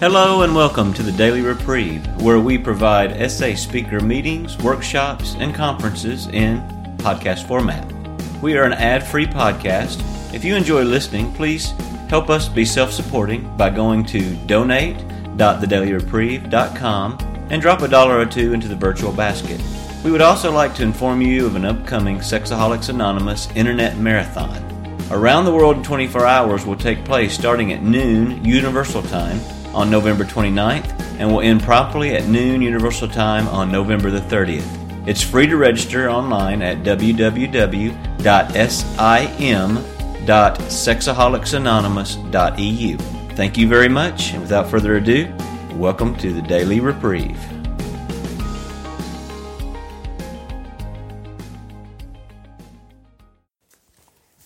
Hello and welcome to the Daily Reprieve, where we provide SA speaker meetings, workshops, and conferences in podcast format. We are an ad free podcast. If you enjoy listening, please help us be self supporting by going to donate.thedailyreprieve.com and drop a dollar or two into the virtual basket. We would also like to inform you of an upcoming Sexaholics Anonymous Internet Marathon. Around the World in 24 Hours will take place starting at noon Universal Time on November 29th and will end promptly at noon Universal Time on November the 30th. It's free to register online at www.sim.sexaholicsanonymous.eu. Thank you very much, and without further ado, welcome to the Daily Reprieve.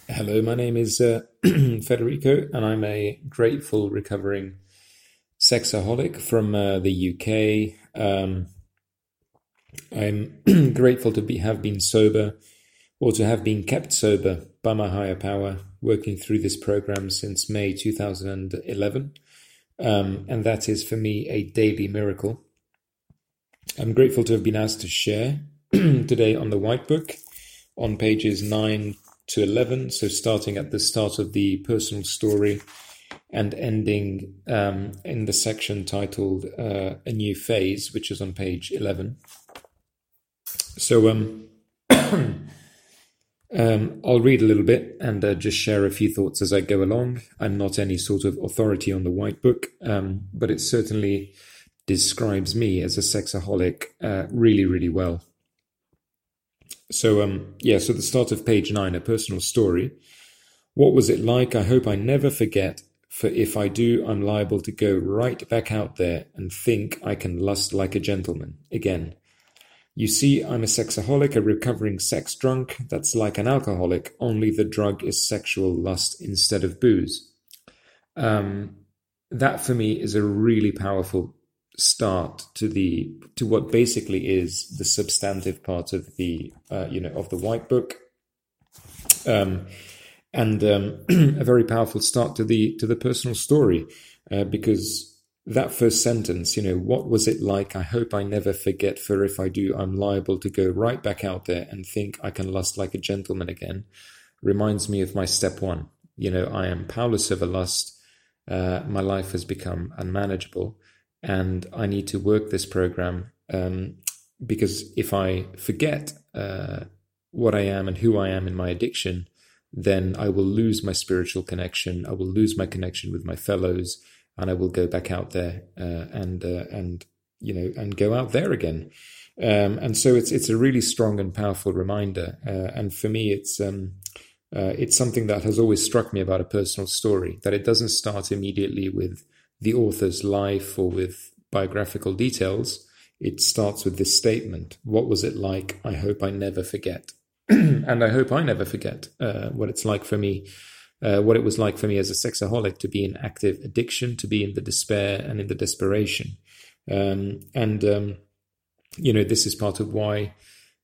Hello, my name is uh, Federico, and I'm a grateful recovering sexaholic from uh, the UK. Um, I'm grateful to be have been sober or to have been kept sober by my higher power, working through this program since May 2011. Um, and that is for me a daily miracle. I'm grateful to have been asked to share today on the White Book on pages 9 to 11. So, starting at the start of the personal story and ending um, in the section titled uh, A New Phase, which is on page 11. So, um, um, I'll read a little bit and uh, just share a few thoughts as I go along. I'm not any sort of authority on the White Book, um, but it certainly describes me as a sexaholic uh, really, really well. So, um, yeah, so the start of page nine, a personal story. What was it like? I hope I never forget for if I do, I'm liable to go right back out there and think I can lust like a gentleman again. You see, I'm a sexaholic, a recovering sex drunk that's like an alcoholic, only the drug is sexual lust instead of booze. Um, that for me is a really powerful start to the to what basically is the substantive part of the uh, you know of the white book. Um, and um, a very powerful start to the to the personal story uh, because that first sentence, you know, what was it like? I hope I never forget, for if I do, I'm liable to go right back out there and think I can lust like a gentleman again. Reminds me of my step one. You know, I am powerless over lust. Uh, my life has become unmanageable, and I need to work this program um, because if I forget uh, what I am and who I am in my addiction, then I will lose my spiritual connection. I will lose my connection with my fellows, and I will go back out there uh, and uh, and you know and go out there again. Um, and so it's it's a really strong and powerful reminder. Uh, and for me, it's um, uh, it's something that has always struck me about a personal story that it doesn't start immediately with the author's life or with biographical details. It starts with this statement: "What was it like? I hope I never forget." and I hope I never forget uh, what it's like for me, uh, what it was like for me as a sexaholic to be in active addiction, to be in the despair and in the desperation. Um, and, um, you know, this is part of why,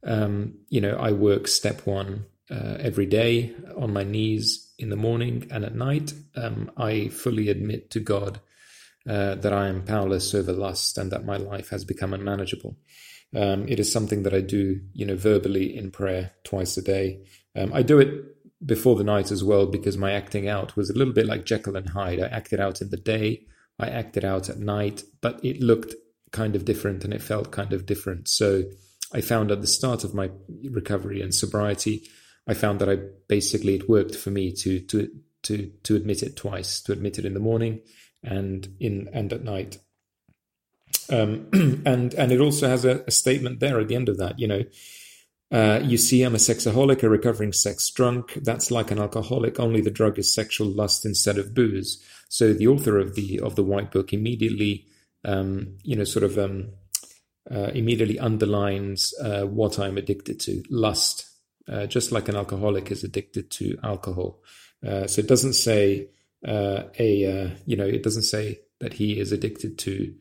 um, you know, I work step one uh, every day on my knees in the morning and at night. Um, I fully admit to God uh, that I am powerless over lust and that my life has become unmanageable. Um, it is something that I do, you know, verbally in prayer twice a day. Um, I do it before the night as well because my acting out was a little bit like Jekyll and Hyde. I acted out in the day, I acted out at night, but it looked kind of different and it felt kind of different. So I found at the start of my recovery and sobriety, I found that I basically it worked for me to to to to admit it twice, to admit it in the morning and in and at night. Um, and and it also has a, a, statement there at the end of that. You know, uh, you see, I'm a sexaholic, a recovering sex drunk. That's like an alcoholic. Only the drug is sexual lust instead of booze. So the author of the of the white book immediately, um, you know, sort of um, uh, immediately underlines uh, what I'm addicted to: lust. Uh, just like an alcoholic is addicted to alcohol. Uh, so it doesn't say uh, a you know it doesn't say that he is addicted to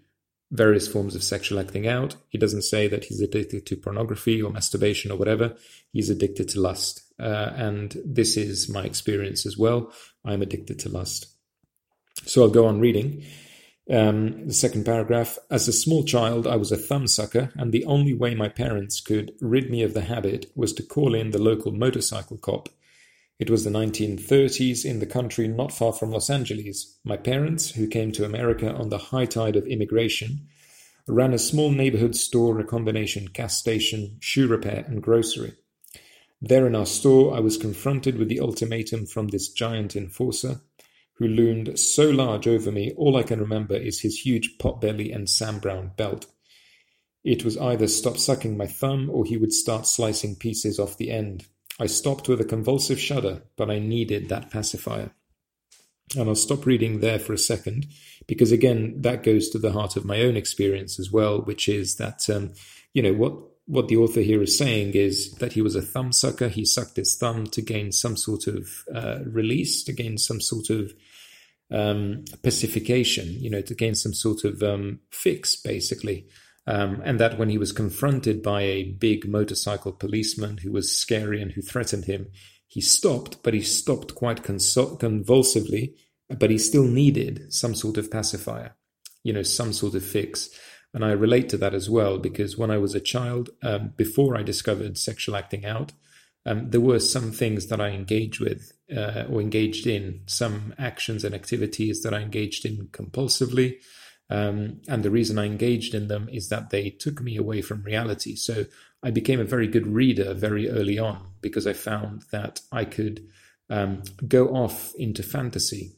various forms of sexual acting out. He doesn't say that he's addicted to pornography or masturbation or whatever. He's addicted to lust. Uh, and this is my experience as well. I'm addicted to lust. So I'll go on reading. Um, the second paragraph As a small child, I was a thumbsucker, and the only way my parents could rid me of the habit was to call in the local motorcycle cop. It was the 1930s in the country not far from Los Angeles. My parents, who came to America on the high tide of immigration, ran a small neighborhood store, a combination gas station, shoe repair, and grocery. There in our store, I was confronted with the ultimatum from this giant enforcer who loomed so large over me, all I can remember is his huge potbelly and Sam Browne belt. It was either stop sucking my thumb or he would start slicing pieces off the end. I stopped with a convulsive shudder, but I needed that pacifier. And I'll stop reading there for a second, because again, that goes to the heart of my own experience as well, which is that, um, you know, what what the author here is saying is that he was a thumb sucker. He sucked his thumb to gain some sort of uh, release, to gain some sort of um, pacification, you know, to gain some sort of um, fix, basically. Um, and that when he was confronted by a big motorcycle policeman who was scary and who threatened him, he stopped, but he stopped quite consol- convulsively, but he still needed some sort of pacifier, you know, some sort of fix. And I relate to that as well because when I was a child, um, before I discovered sexual acting out, um, there were some things that I engaged with uh, or engaged in, some actions and activities that I engaged in compulsively. Um, and the reason I engaged in them is that they took me away from reality. So I became a very good reader very early on because I found that I could um, go off into fantasy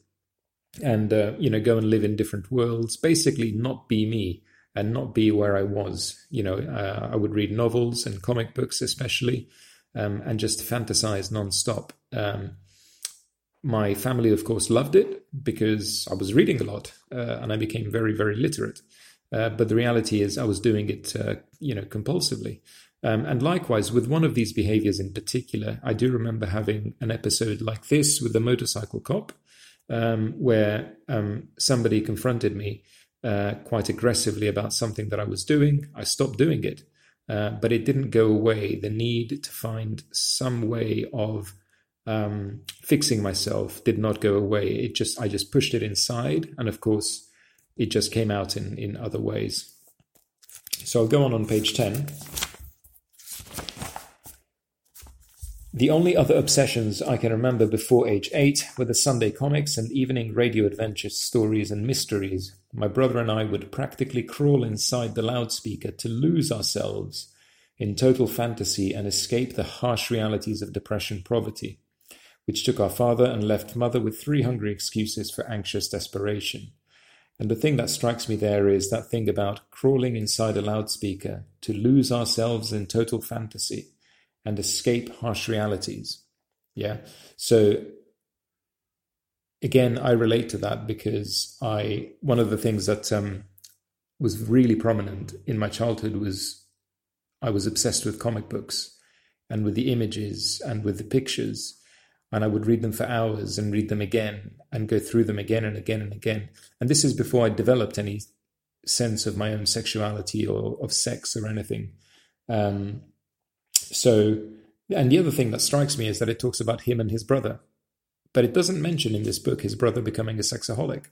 and uh, you know go and live in different worlds. Basically, not be me and not be where I was. You know, uh, I would read novels and comic books, especially, um, and just fantasize nonstop. Um, my family, of course, loved it because I was reading a lot uh, and I became very, very literate. Uh, but the reality is, I was doing it, uh, you know, compulsively. Um, and likewise, with one of these behaviors in particular, I do remember having an episode like this with the motorcycle cop, um, where um, somebody confronted me uh, quite aggressively about something that I was doing. I stopped doing it, uh, but it didn't go away. The need to find some way of um, fixing myself did not go away. It just I just pushed it inside, and of course, it just came out in in other ways. So I'll go on on page ten. The only other obsessions I can remember before age 8 were the Sunday comics and evening radio adventure stories and mysteries. My brother and I would practically crawl inside the loudspeaker to lose ourselves in total fantasy and escape the harsh realities of depression poverty, which took our father and left mother with three hungry excuses for anxious desperation. And the thing that strikes me there is that thing about crawling inside a loudspeaker to lose ourselves in total fantasy and escape harsh realities. Yeah. So again, I relate to that because I one of the things that um, was really prominent in my childhood was I was obsessed with comic books and with the images and with the pictures. And I would read them for hours and read them again and go through them again and again and again. And this is before I developed any sense of my own sexuality or of sex or anything. Um, so, and the other thing that strikes me is that it talks about him and his brother, but it doesn't mention in this book his brother becoming a sexaholic.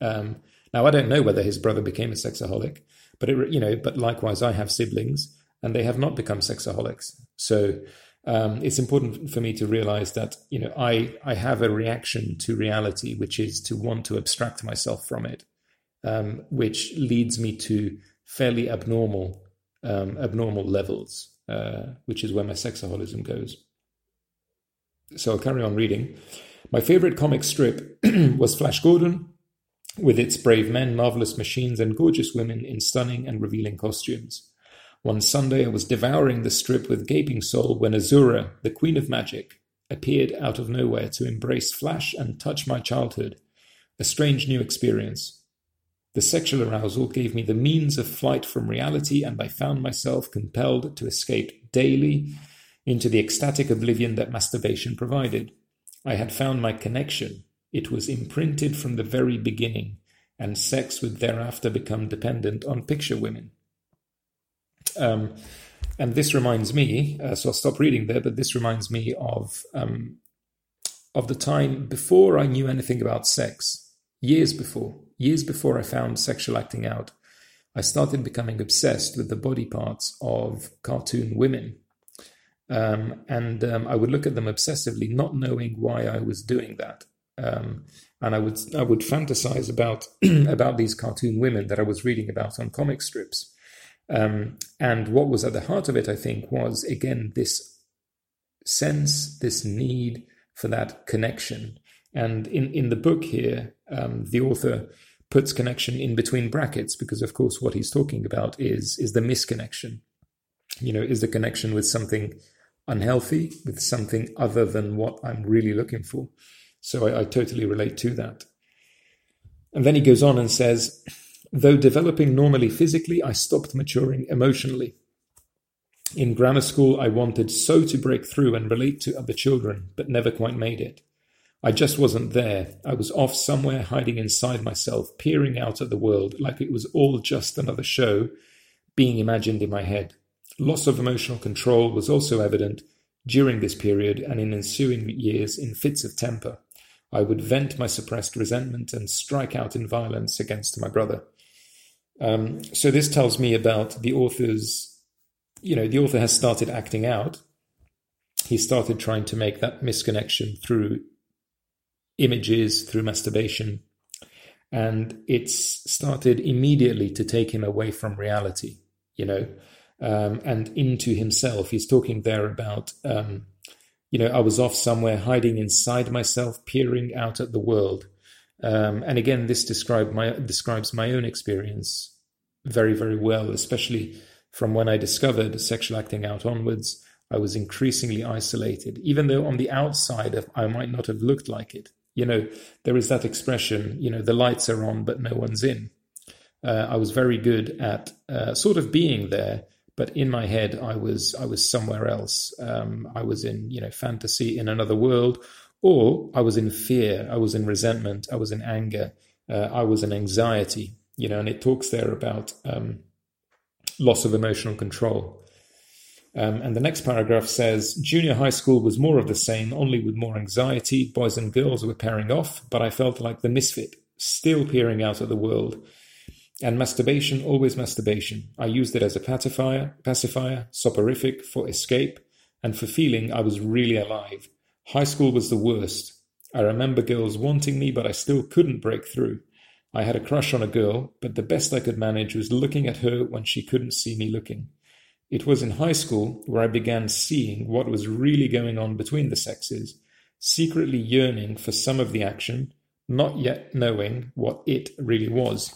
Um, now, I don't know whether his brother became a sexaholic, but it, you know, but likewise, I have siblings and they have not become sexaholics. So, um, it's important for me to realize that you know I I have a reaction to reality, which is to want to abstract myself from it, um, which leads me to fairly abnormal um, abnormal levels uh, which is where my sexaholism goes. So I'll carry on reading. My favorite comic strip was Flash Gordon, with its brave men, marvelous machines, and gorgeous women in stunning and revealing costumes. One Sunday I was devouring the strip with gaping soul when Azura, the Queen of Magic, appeared out of nowhere to embrace Flash and touch my childhood. A strange new experience. The sexual arousal gave me the means of flight from reality, and I found myself compelled to escape daily into the ecstatic oblivion that masturbation provided. I had found my connection. It was imprinted from the very beginning, and sex would thereafter become dependent on picture women. Um, and this reminds me, uh, so I'll stop reading there, but this reminds me of um, of the time before I knew anything about sex, years before years before I found sexual acting out, I started becoming obsessed with the body parts of cartoon women. Um, and um, I would look at them obsessively, not knowing why I was doing that. Um, and I would I would fantasize about about these cartoon women that I was reading about on comic strips. Um, and what was at the heart of it, I think, was again this sense, this need for that connection. And in, in the book here, um, the author puts connection in between brackets because, of course, what he's talking about is is the misconnection. You know, is the connection with something unhealthy, with something other than what I'm really looking for. So I, I totally relate to that. And then he goes on and says, though developing normally physically, I stopped maturing emotionally. In grammar school, I wanted so to break through and relate to other children, but never quite made it. I just wasn't there. I was off somewhere hiding inside myself, peering out at the world like it was all just another show being imagined in my head. Loss of emotional control was also evident during this period and in ensuing years in fits of temper. I would vent my suppressed resentment and strike out in violence against my brother. Um, so this tells me about the author's, you know, the author has started acting out. He started trying to make that misconnection through images, through masturbation, and it's started immediately to take him away from reality, you know, um, and into himself. He's talking there about um, you know, I was off somewhere hiding inside myself, peering out at the world. Um, and again, this describe my, describes my own experience very, very well, especially from when I discovered sexual acting out onwards. I was increasingly isolated, even though on the outside I might not have looked like it. You know, there is that expression, you know, the lights are on, but no one's in. Uh, I was very good at uh, sort of being there, but in my head i was i was somewhere else um, i was in you know fantasy in another world or i was in fear i was in resentment i was in anger uh, i was in anxiety you know and it talks there about um, loss of emotional control um, and the next paragraph says junior high school was more of the same only with more anxiety boys and girls were pairing off but i felt like the misfit still peering out at the world and masturbation, always masturbation. I used it as a pacifier, pacifier, soporific for escape, and for feeling I was really alive. High school was the worst. I remember girls wanting me, but I still couldn't break through. I had a crush on a girl, but the best I could manage was looking at her when she couldn't see me looking. It was in high school where I began seeing what was really going on between the sexes, secretly yearning for some of the action, not yet knowing what it really was.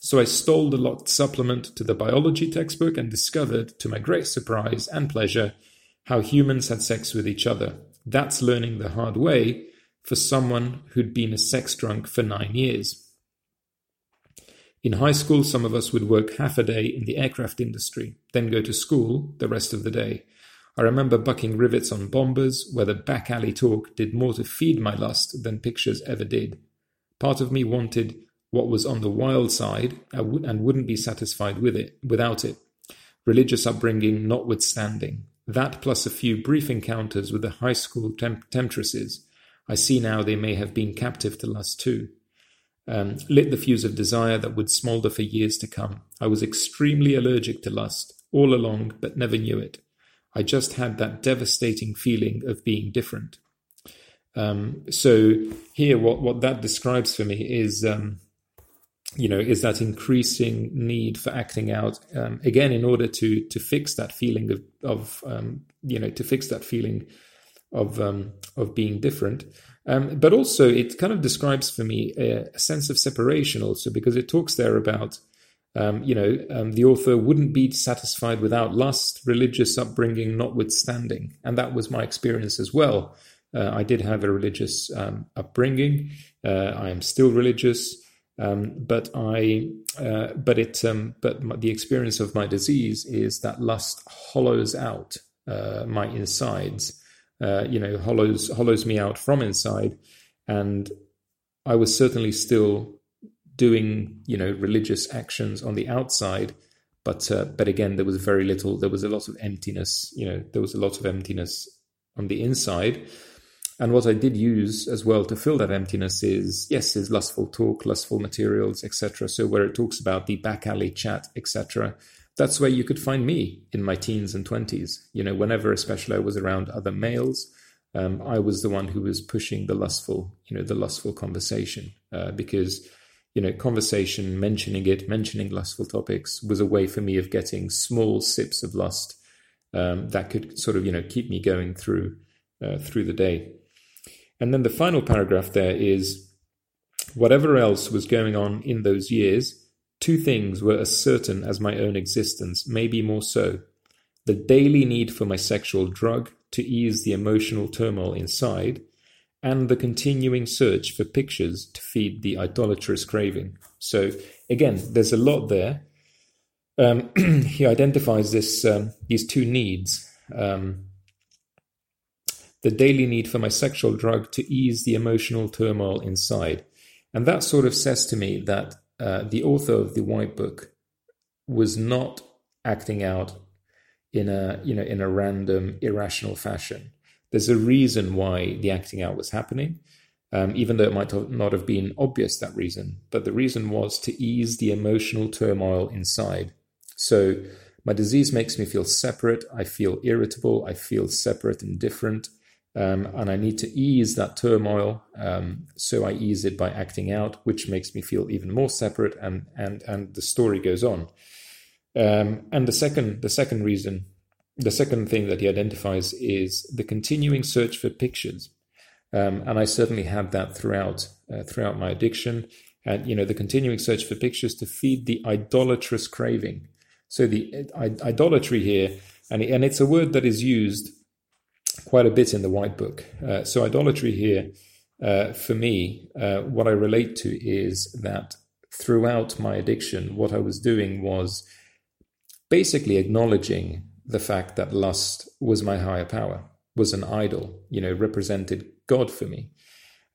So I stole the locked supplement to the biology textbook and discovered, to my great surprise and pleasure, how humans had sex with each other. That's learning the hard way for someone who'd been a sex drunk for nine years. In high school, some of us would work half a day in the aircraft industry, then go to school the rest of the day. I remember bucking rivets on bombers, where the back alley talk did more to feed my lust than pictures ever did. Part of me wanted what was on the wild side and wouldn't be satisfied with it without it. Religious upbringing notwithstanding, that plus a few brief encounters with the high school temp- temptresses, I see now they may have been captive to lust too. Um, lit the fuse of desire that would smoulder for years to come. I was extremely allergic to lust all along, but never knew it. I just had that devastating feeling of being different. Um, so here, what what that describes for me is um, you know is that increasing need for acting out um, again in order to to fix that feeling of of um, you know to fix that feeling of um, of being different. Um, but also it kind of describes for me a, a, sense of separation also because it talks there about um, you know um, the author wouldn't be satisfied without lust religious upbringing notwithstanding. And that was my experience as well. Uh, I did have a religious upbringing. Uh, I am still religious um, but I, uh, but it, um, but the experience of my disease is that lust hollows out uh, my insides. Uh, you know, hollows hollows me out from inside, and I was certainly still doing you know religious actions on the outside, but uh, but again there was very little. There was a lot of emptiness. You know, there was a lot of emptiness on the inside. And what I did use as well to fill that emptiness is yes, is lustful talk, lustful materials, etc. So where it talks about the back alley chat, etc. That's where you could find me in my teens and twenties. You know, whenever especially I was around other males, um, I was the one who was pushing the lustful, you know, the lustful conversation uh, because you know, conversation, mentioning it, mentioning lustful topics was a way for me of getting small sips of lust um, that could sort of, you know, keep me going through uh, through the day. And then the final paragraph there is whatever else was going on in those years, two things were as certain as my own existence, maybe more so. The daily need for my sexual drug to ease the emotional turmoil inside, and the continuing search for pictures to feed the idolatrous craving. So, again, there's a lot there. Um, he identifies this um, these two needs um, the daily need for my sexual drug to ease the emotional turmoil inside. And that sort of says to me that uh, the author of the White Book was not acting out in a you know in a random irrational fashion. There's a reason why the acting out was happening, um, even though it might not have been obvious that reason. But the reason was to ease the emotional turmoil inside. So my disease makes me feel separate. I feel irritable. I feel separate and different. Um, and I need to ease that turmoil. Um, so I ease it by acting out, which makes me feel even more separate. And and and the story goes on. Um, and the second the second reason the second thing that he identifies is the continuing search for pictures. Um, and I certainly had that throughout uh, throughout my addiction, and you know the continuing search for pictures to feed the idolatrous craving. So the uh, idolatry here, and and it's a word that is used quite a bit in the White Book. Uh, so idolatry here, uh, for me, uh, what I relate to is that throughout my addiction, what I was doing was basically acknowledging the fact that lust was my higher power, was an idol, you know, represented God for me,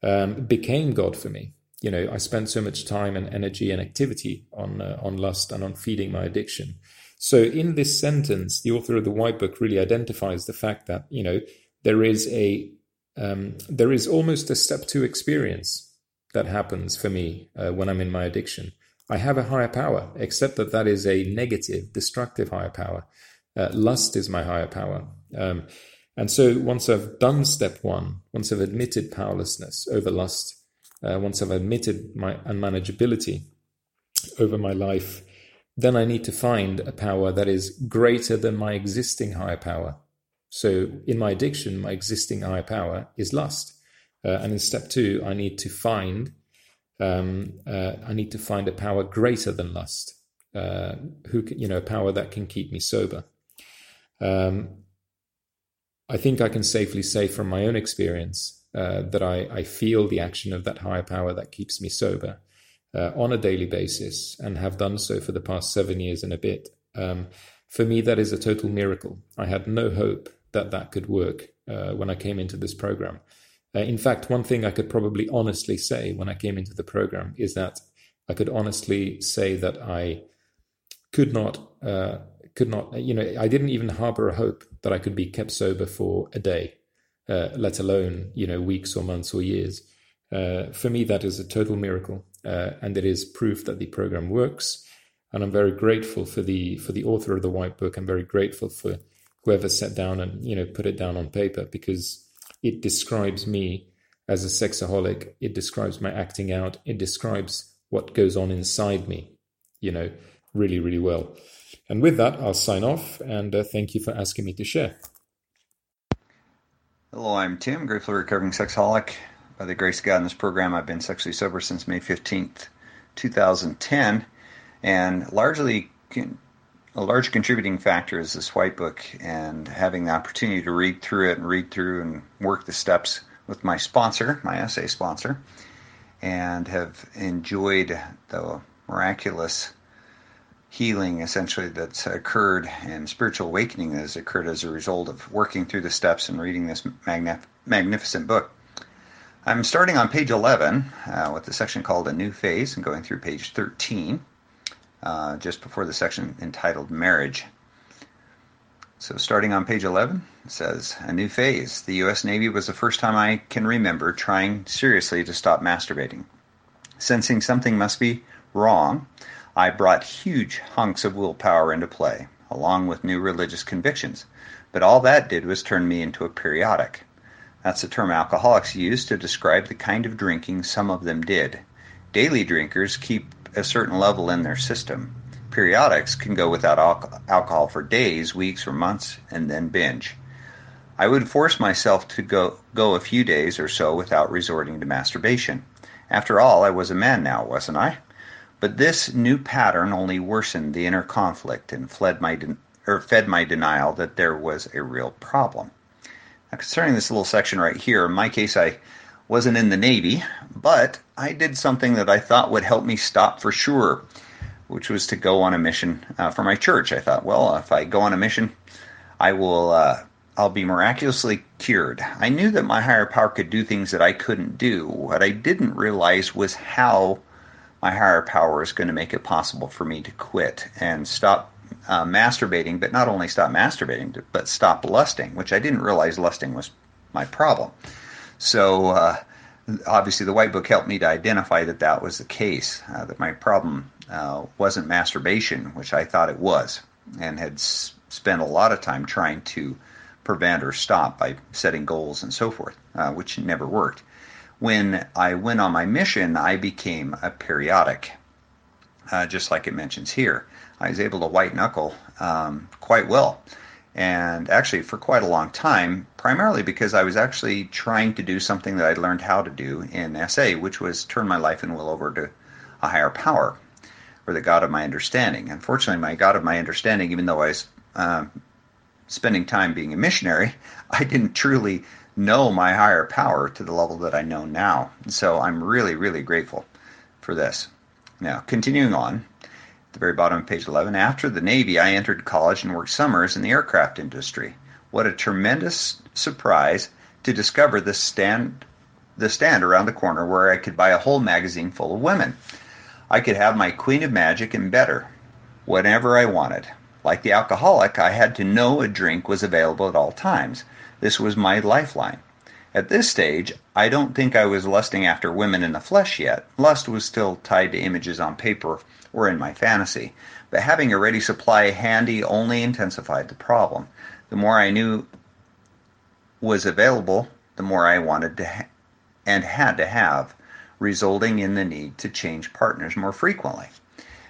um, became God for me. You know, I spent so much time and energy and activity on uh, on lust and on feeding my addiction. So, in this sentence, the author of the White Book really identifies the fact that you know there is a um, there is almost a step two experience that happens for me uh, when I'm in my addiction. I have a higher power, except that that is a negative, destructive higher power. Uh, lust is my higher power. Um, and so once I've done step one, once I've admitted powerlessness over lust, uh, once I've admitted my unmanageability over my life, then I need to find a power that is greater than my existing higher power. So in my addiction, my existing higher power is lust. Uh, and in step two, I need to find um, uh, I need to find a power greater than lust, uh, who can, you know, a power that can keep me sober. Um, I think I can safely say from my own experience uh, that I, I, feel the action of that higher power that keeps me sober uh, on a daily basis and have done so for the past seven years and a bit. Um, for me, that is a total miracle. I had no hope that that could work uh, when I came into this program. Uh, in fact, one thing I could probably honestly say when I came into the program is that I could honestly say that I could not uh, could not, you know, I didn't even harbor a hope that I could be kept sober for a day, uh, let alone, you know, weeks or months or years. Uh, for me, that is a total miracle, uh, and it is proof that the program works. And I'm very grateful for the for the author of the white book. I'm very grateful for whoever sat down and you know put it down on paper because it describes me as a sexaholic. It describes my acting out. It describes what goes on inside me, you know, really, really well. And with that, I'll sign off and uh, thank you for asking me to share. Hello, I'm Tim, grateful recovering sexaholic. By the grace of God in this program, I've been sexually sober since May 15th, 2010, and largely a large contributing factor is this white book and having the opportunity to read through it and read through and work the steps with my sponsor, my SA sponsor, and have enjoyed the miraculous healing essentially that's occurred and spiritual awakening that has occurred as a result of working through the steps and reading this magnif- magnificent book. I'm starting on page 11 uh, with the section called A New Phase and going through page 13, uh, just before the section entitled Marriage. So, starting on page 11, it says A new phase. The U.S. Navy was the first time I can remember trying seriously to stop masturbating. Sensing something must be wrong, I brought huge hunks of willpower into play, along with new religious convictions. But all that did was turn me into a periodic. That's the term alcoholics use to describe the kind of drinking some of them did. Daily drinkers keep a certain level in their system. Periodics can go without alcohol for days, weeks, or months and then binge. I would force myself to go, go a few days or so without resorting to masturbation. After all, I was a man now, wasn't I? But this new pattern only worsened the inner conflict and fled my de- or fed my denial that there was a real problem. Now, concerning this little section right here, in my case, I wasn't in the Navy, but I did something that I thought would help me stop for sure which was to go on a mission uh, for my church. I thought, well, if I go on a mission, I will. Uh, I'll be miraculously cured. I knew that my higher power could do things that I couldn't do. What I didn't realize was how my higher power is going to make it possible for me to quit and stop uh, masturbating, but not only stop masturbating, but stop lusting, which I didn't realize lusting was my problem. So, uh, obviously, the White Book helped me to identify that that was the case, uh, that my problem uh, wasn't masturbation, which I thought it was, and had s- spent a lot of time trying to prevent or stop by setting goals and so forth, uh, which never worked. When I went on my mission, I became a periodic, uh, just like it mentions here. I was able to white knuckle um, quite well, and actually for quite a long time, primarily because I was actually trying to do something that I'd learned how to do in SA, which was turn my life and will over to a higher power or the God of my understanding. Unfortunately, my God of my understanding, even though I was uh, spending time being a missionary, I didn't truly know my higher power to the level that I know now. So I'm really, really grateful for this. Now, continuing on, the very bottom of page 11, after the Navy, I entered college and worked summers in the aircraft industry. What a tremendous surprise to discover the stand, the stand around the corner where I could buy a whole magazine full of women. I could have my Queen of Magic and better, whenever I wanted. Like the alcoholic, I had to know a drink was available at all times. This was my lifeline. At this stage, I don't think I was lusting after women in the flesh yet. Lust was still tied to images on paper or in my fantasy. But having a ready supply handy only intensified the problem. The more I knew was available, the more I wanted to ha- and had to have resulting in the need to change partners more frequently.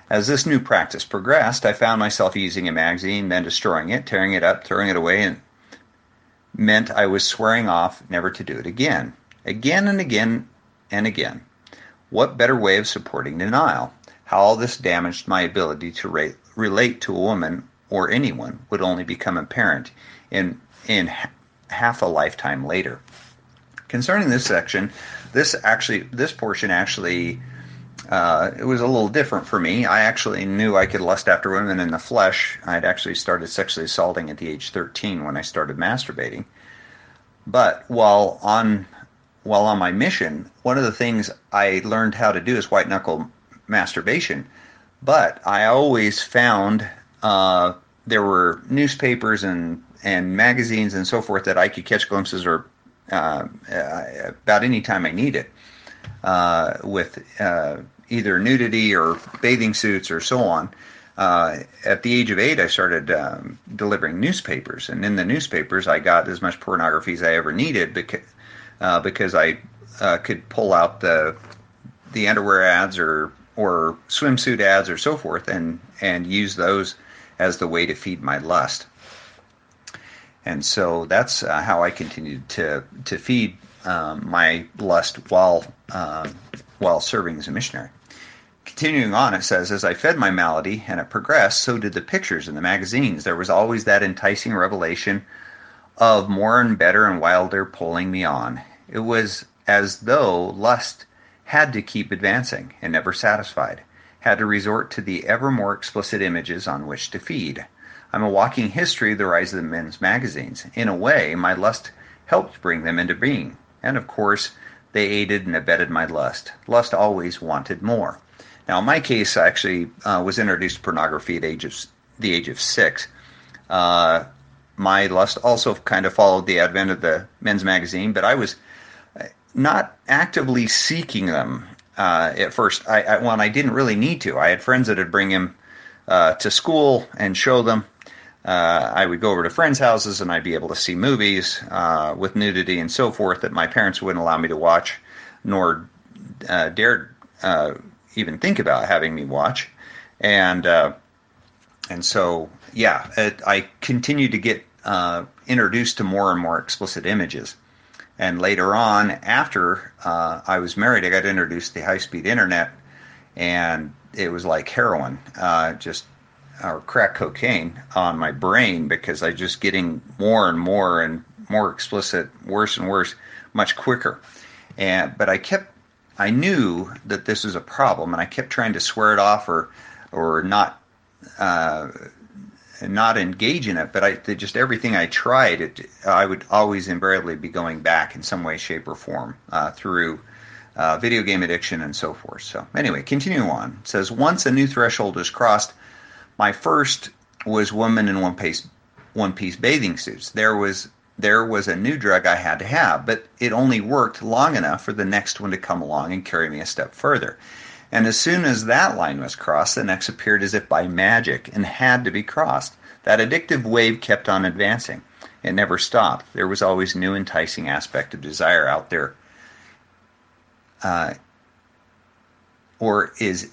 As this new practice progressed, I found myself using a magazine, then destroying it, tearing it up, throwing it away, and meant I was swearing off never to do it again. Again and again and again. What better way of supporting denial? How all this damaged my ability to relate to a woman or anyone would only become apparent in, in half a lifetime later. Concerning this section, this actually, this portion actually, uh, it was a little different for me. I actually knew I could lust after women in the flesh. I'd actually started sexually assaulting at the age 13 when I started masturbating. But while on while on my mission, one of the things I learned how to do is white knuckle masturbation. But I always found uh, there were newspapers and and magazines and so forth that I could catch glimpses or uh, about any time I needed uh, with uh, either nudity or bathing suits or so on. Uh, at the age of eight, I started um, delivering newspapers, and in the newspapers, I got as much pornography as I ever needed because uh, because I uh, could pull out the the underwear ads or or swimsuit ads or so forth, and and use those as the way to feed my lust and so that's uh, how I continued to to feed um, my lust while um, while serving as a missionary. Continuing on, it says, as I fed my malady and it progressed, so did the pictures in the magazines. There was always that enticing revelation of more and better and wilder pulling me on. It was as though lust had to keep advancing and never satisfied, had to resort to the ever more explicit images on which to feed. I'm a walking history of the rise of the men's magazines. In a way, my lust helped bring them into being. And of course, they aided and abetted my lust. Lust always wanted more. Now, in my case, I actually uh, was introduced to pornography at age of, the age of six. Uh, my lust also kind of followed the advent of the men's magazine, but I was not actively seeking them uh, at first. I, I, I didn't really need to. I had friends that would bring him uh, to school and show them. Uh, I would go over to friends' houses and I'd be able to see movies uh, with nudity and so forth that my parents wouldn't allow me to watch, nor uh, dared uh, even think about having me watch. And and so, yeah, it, I continued to get introduced to more and more explicit images. And later on, after I was married, I got introduced to high-speed internet, and it was like heroin, just or crack cocaine on my brain because I was just getting more and more and more explicit, worse and worse, much quicker. And but I kept, I knew that this was a problem, and I kept trying to swear it off or, or not, uh, not engage in it. But I just everything I tried, it I would always invariably be going back in some way, shape, or form uh, through. Uh, video game addiction and so forth. So, anyway, continue on. It says once a new threshold is crossed, my first was women in one piece one piece bathing suits. There was there was a new drug I had to have, but it only worked long enough for the next one to come along and carry me a step further. And as soon as that line was crossed, the next appeared as if by magic and had to be crossed. That addictive wave kept on advancing. It never stopped. There was always new enticing aspect of desire out there. Uh, or is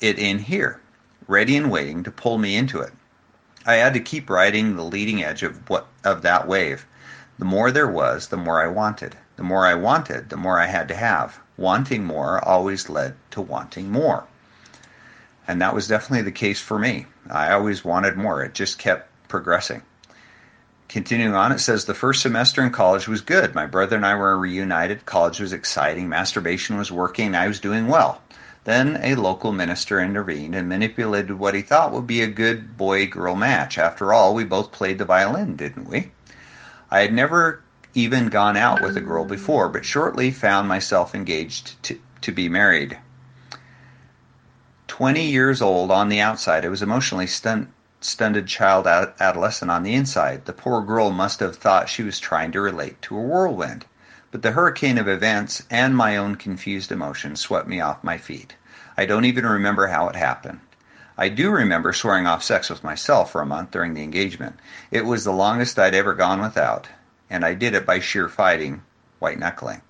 it in here? ready and waiting to pull me into it. I had to keep riding the leading edge of what of that wave. The more there was, the more I wanted. The more I wanted, the more I had to have. Wanting more always led to wanting more. And that was definitely the case for me. I always wanted more. It just kept progressing. Continuing on, it says the first semester in college was good. My brother and I were reunited. College was exciting. Masturbation was working. I was doing well. Then a local minister intervened and manipulated what he thought would be a good boy girl match. After all, we both played the violin, didn't we? I had never even gone out with a girl before, but shortly found myself engaged to, to be married. Twenty years old on the outside, I was emotionally stun- stunted child adolescent on the inside. The poor girl must have thought she was trying to relate to a whirlwind but the hurricane of events and my own confused emotions swept me off my feet. I don't even remember how it happened. I do remember swearing off sex with myself for a month during the engagement. It was the longest I'd ever gone without, and I did it by sheer fighting, white knuckling.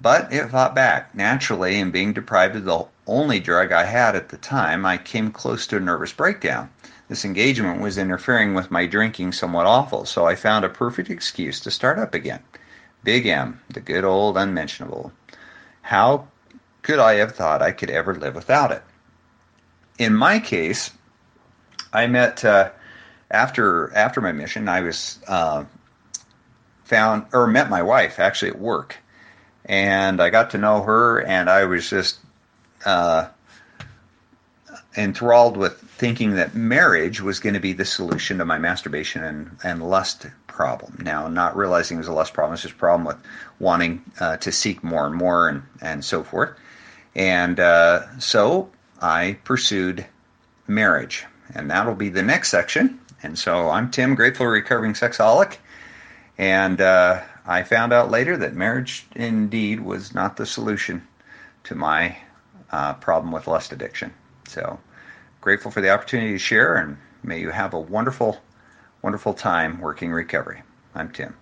But it fought back. Naturally, in being deprived of the only drug I had at the time, I came close to a nervous breakdown. This engagement was interfering with my drinking somewhat awful, so I found a perfect excuse to start up again. Big M, the good old unmentionable. How could I have thought I could ever live without it? In my case, I met uh, after after my mission. I was uh, found or met my wife actually at work, and I got to know her, and I was just uh, enthralled with thinking that marriage was going to be the solution to my masturbation and, and lust problem. Now, not realizing it was a lust problem, it's just a problem with wanting uh, to seek more and more and, and so forth. And uh, so I pursued marriage. And that'll be the next section. And so I'm Tim, grateful recovering sexaholic. And uh, I found out later that marriage indeed was not the solution to my uh, problem with lust addiction. So grateful for the opportunity to share, and may you have a wonderful, wonderful time working recovery. I'm Tim.